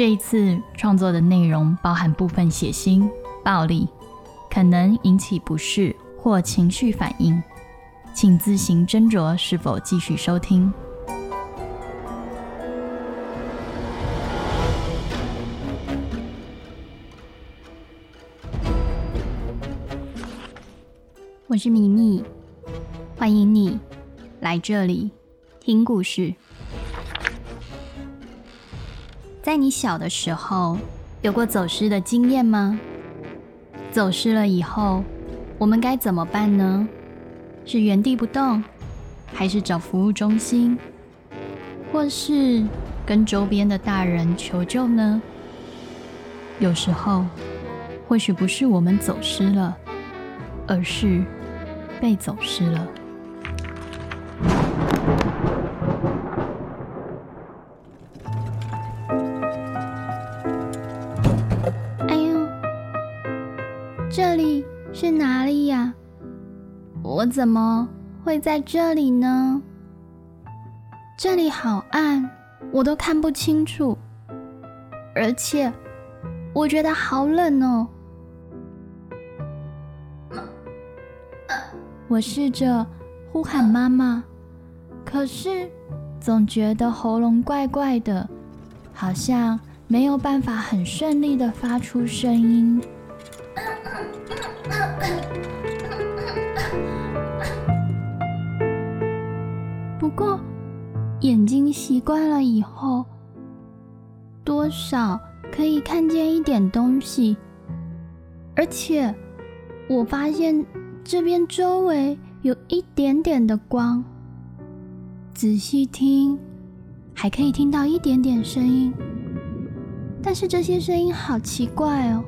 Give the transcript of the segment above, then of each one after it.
这一次创作的内容包含部分血腥、暴力，可能引起不适或情绪反应，请自行斟酌是否继续收听。我是米米，欢迎你来这里听故事。在你小的时候，有过走失的经验吗？走失了以后，我们该怎么办呢？是原地不动，还是找服务中心，或是跟周边的大人求救呢？有时候，或许不是我们走失了，而是……被走失了。去哪里呀？我怎么会在这里呢？这里好暗，我都看不清楚，而且我觉得好冷哦。我试着呼喊妈妈，可是总觉得喉咙怪怪的，好像没有办法很顺利的发出声音。不过眼睛习惯了以后，多少可以看见一点东西，而且我发现。这边周围有一点点的光，仔细听，还可以听到一点点声音。但是这些声音好奇怪哦，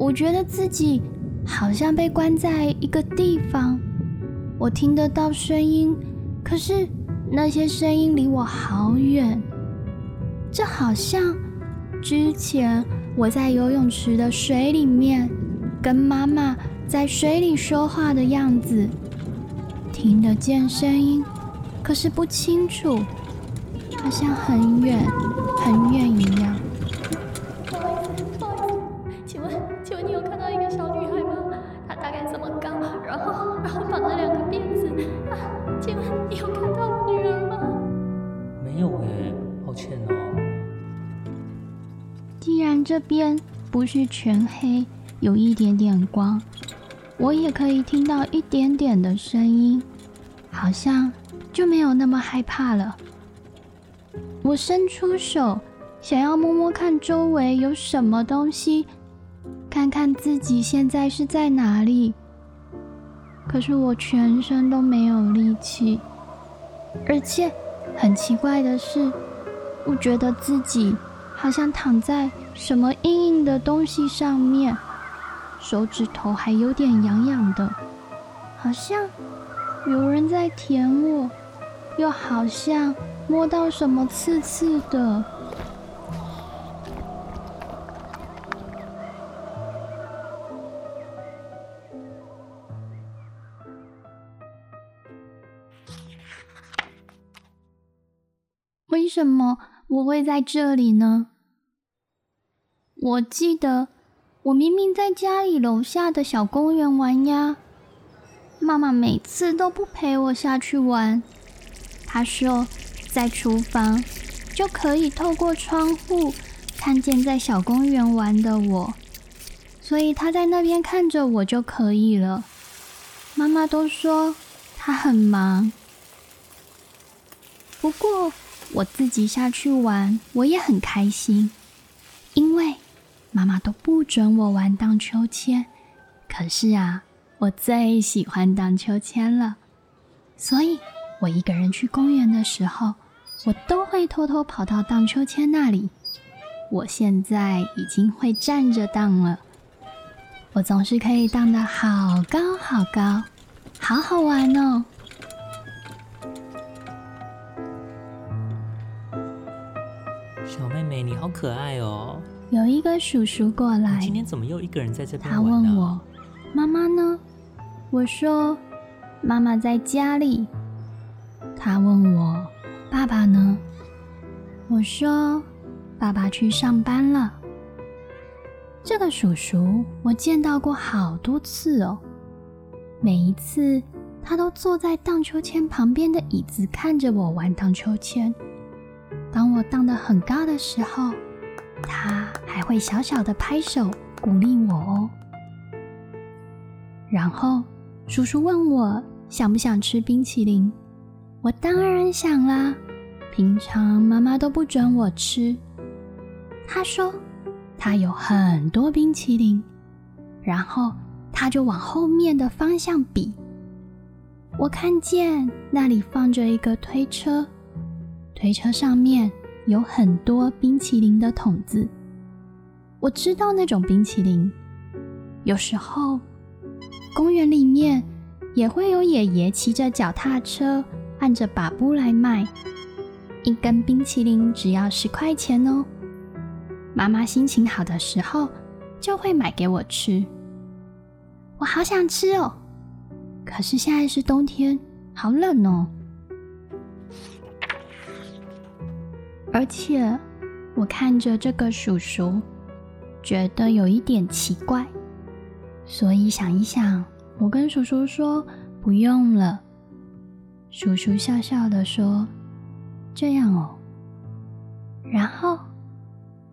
我觉得自己好像被关在一个地方，我听得到声音，可是那些声音离我好远。这好像之前我在游泳池的水里面跟妈妈。在水里说话的样子，听得见声音，可是不清楚，好像很远很远一样。既然这边不是全黑，有一点点光。我也可以听到一点点的声音，好像就没有那么害怕了。我伸出手，想要摸摸看周围有什么东西，看看自己现在是在哪里。可是我全身都没有力气，而且很奇怪的是，我觉得自己好像躺在什么硬硬的东西上面。手指头还有点痒痒的，好像有人在舔我，又好像摸到什么刺刺的。什么我会在这里呢？我记得。我明明在家里楼下的小公园玩呀，妈妈每次都不陪我下去玩。她说，在厨房就可以透过窗户看见在小公园玩的我，所以她在那边看着我就可以了。妈妈都说她很忙，不过我自己下去玩，我也很开心，因为。妈妈都不准我玩荡秋千，可是啊，我最喜欢荡秋千了。所以，我一个人去公园的时候，我都会偷偷跑到荡秋千那里。我现在已经会站着荡了，我总是可以荡得好高好高，好好玩哦。好可爱哦。有一个叔叔过来，今天怎么又一个人在这边？他问我：“妈妈呢？”我说：“妈妈在家里。”他问我：“爸爸呢？”我说：“爸爸去上班了。这个叔叔我见到过好多次哦，每一次他都坐在荡秋千旁边的椅子，看着我玩荡秋千。当我荡得很高的时候，他还会小小的拍手鼓励我哦。然后叔叔问我想不想吃冰淇淋，我当然想啦。平常妈妈都不准我吃，他说。他有很多冰淇淋，然后他就往后面的方向比。我看见那里放着一个推车，推车上面有很多冰淇淋的桶子。我知道那种冰淇淋，有时候公园里面也会有爷爷骑着脚踏车，按着把布来卖，一根冰淇淋只要十块钱哦。妈妈心情好的时候，就会买给我吃。我好想吃哦，可是现在是冬天，好冷哦。而且我看着这个叔叔，觉得有一点奇怪，所以想一想，我跟叔叔说不用了。叔叔笑笑的说：“这样哦。”然后。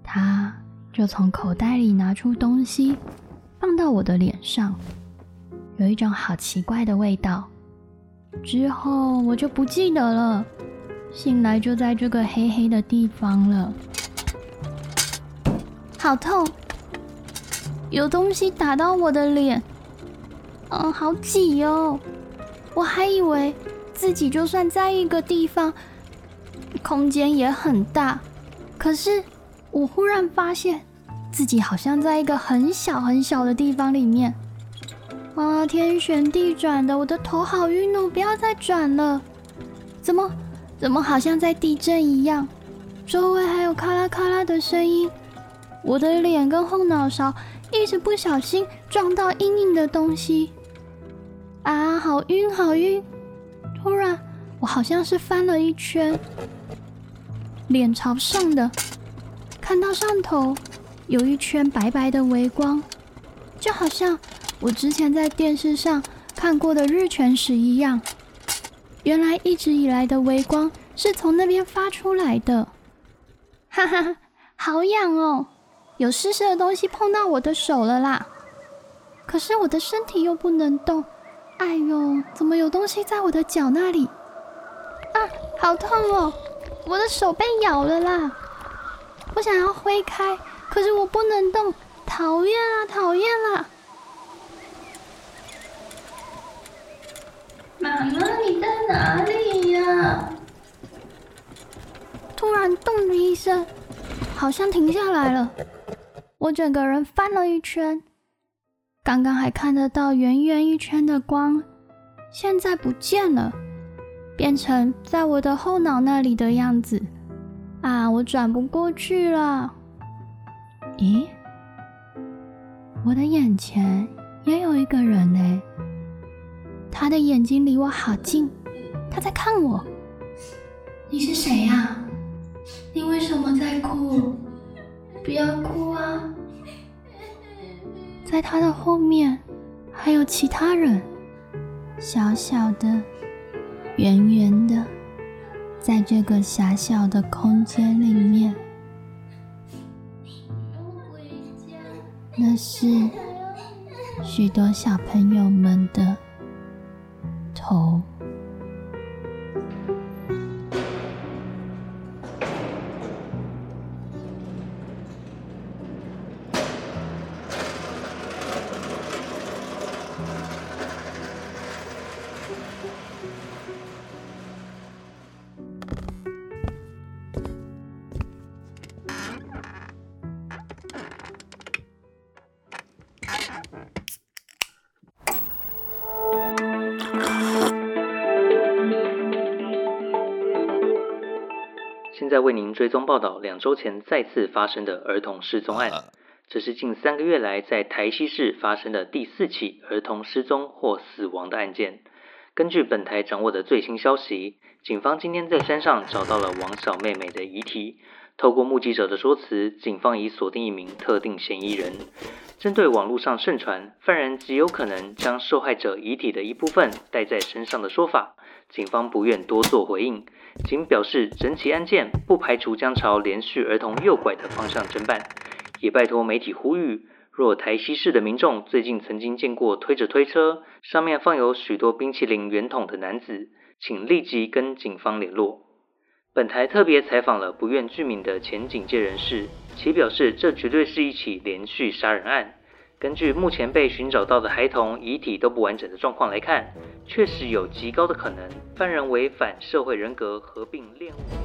他就从口袋里拿出东西，放到我的脸上，有一种好奇怪的味道。之后我就不记得了，醒来就在这个黑黑的地方了，好痛！有东西打到我的脸，嗯，好挤哦！我还以为自己就算在一个地方，空间也很大，可是。我忽然发现自己好像在一个很小很小的地方里面，啊，天旋地转的，我的头好晕哦！不要再转了，怎么怎么好像在地震一样？周围还有咔啦咔啦的声音，我的脸跟后脑勺一直不小心撞到硬硬的东西，啊，好晕好晕！突然，我好像是翻了一圈，脸朝上的。看到上头有一圈白白的微光，就好像我之前在电视上看过的日全食一样。原来一直以来的微光是从那边发出来的。哈哈哈，好痒哦！有湿湿的东西碰到我的手了啦。可是我的身体又不能动。哎呦，怎么有东西在我的脚那里？啊，好痛哦！我的手被咬了啦。我想要挥开，可是我不能动，讨厌啊，讨厌啊！妈妈，你在哪里呀？突然咚的一声，好像停下来了。我整个人翻了一圈，刚刚还看得到圆圆一圈的光，现在不见了，变成在我的后脑那里的样子。啊！我转不过去了。咦？我的眼前也有一个人呢。他的眼睛离我好近，他在看我。你是谁呀？你为什么在哭？不要哭啊！在他的后面还有其他人，小小的，圆圆的。在这个狭小的空间里面，那是许多小朋友们的头。现在为您追踪报道两周前再次发生的儿童失踪案，这是近三个月来在台西市发生的第四起儿童失踪或死亡的案件。根据本台掌握的最新消息，警方今天在山上找到了王小妹妹的遗体，透过目击者的说辞，警方已锁定一名特定嫌疑人。针对网络上盛传犯人极有可能将受害者遗体的一部分带在身上的说法，警方不愿多做回应，仅表示整起案件不排除将朝连续儿童诱拐的方向侦办，也拜托媒体呼吁，若台西市的民众最近曾经见过推着推车，上面放有许多冰淇淋圆筒的男子，请立即跟警方联络。本台特别采访了不愿具名的前警界人士，其表示这绝对是一起连续杀人案。根据目前被寻找到的孩童遗体都不完整的状况来看，确实有极高的可能犯人为反社会人格合并恋物。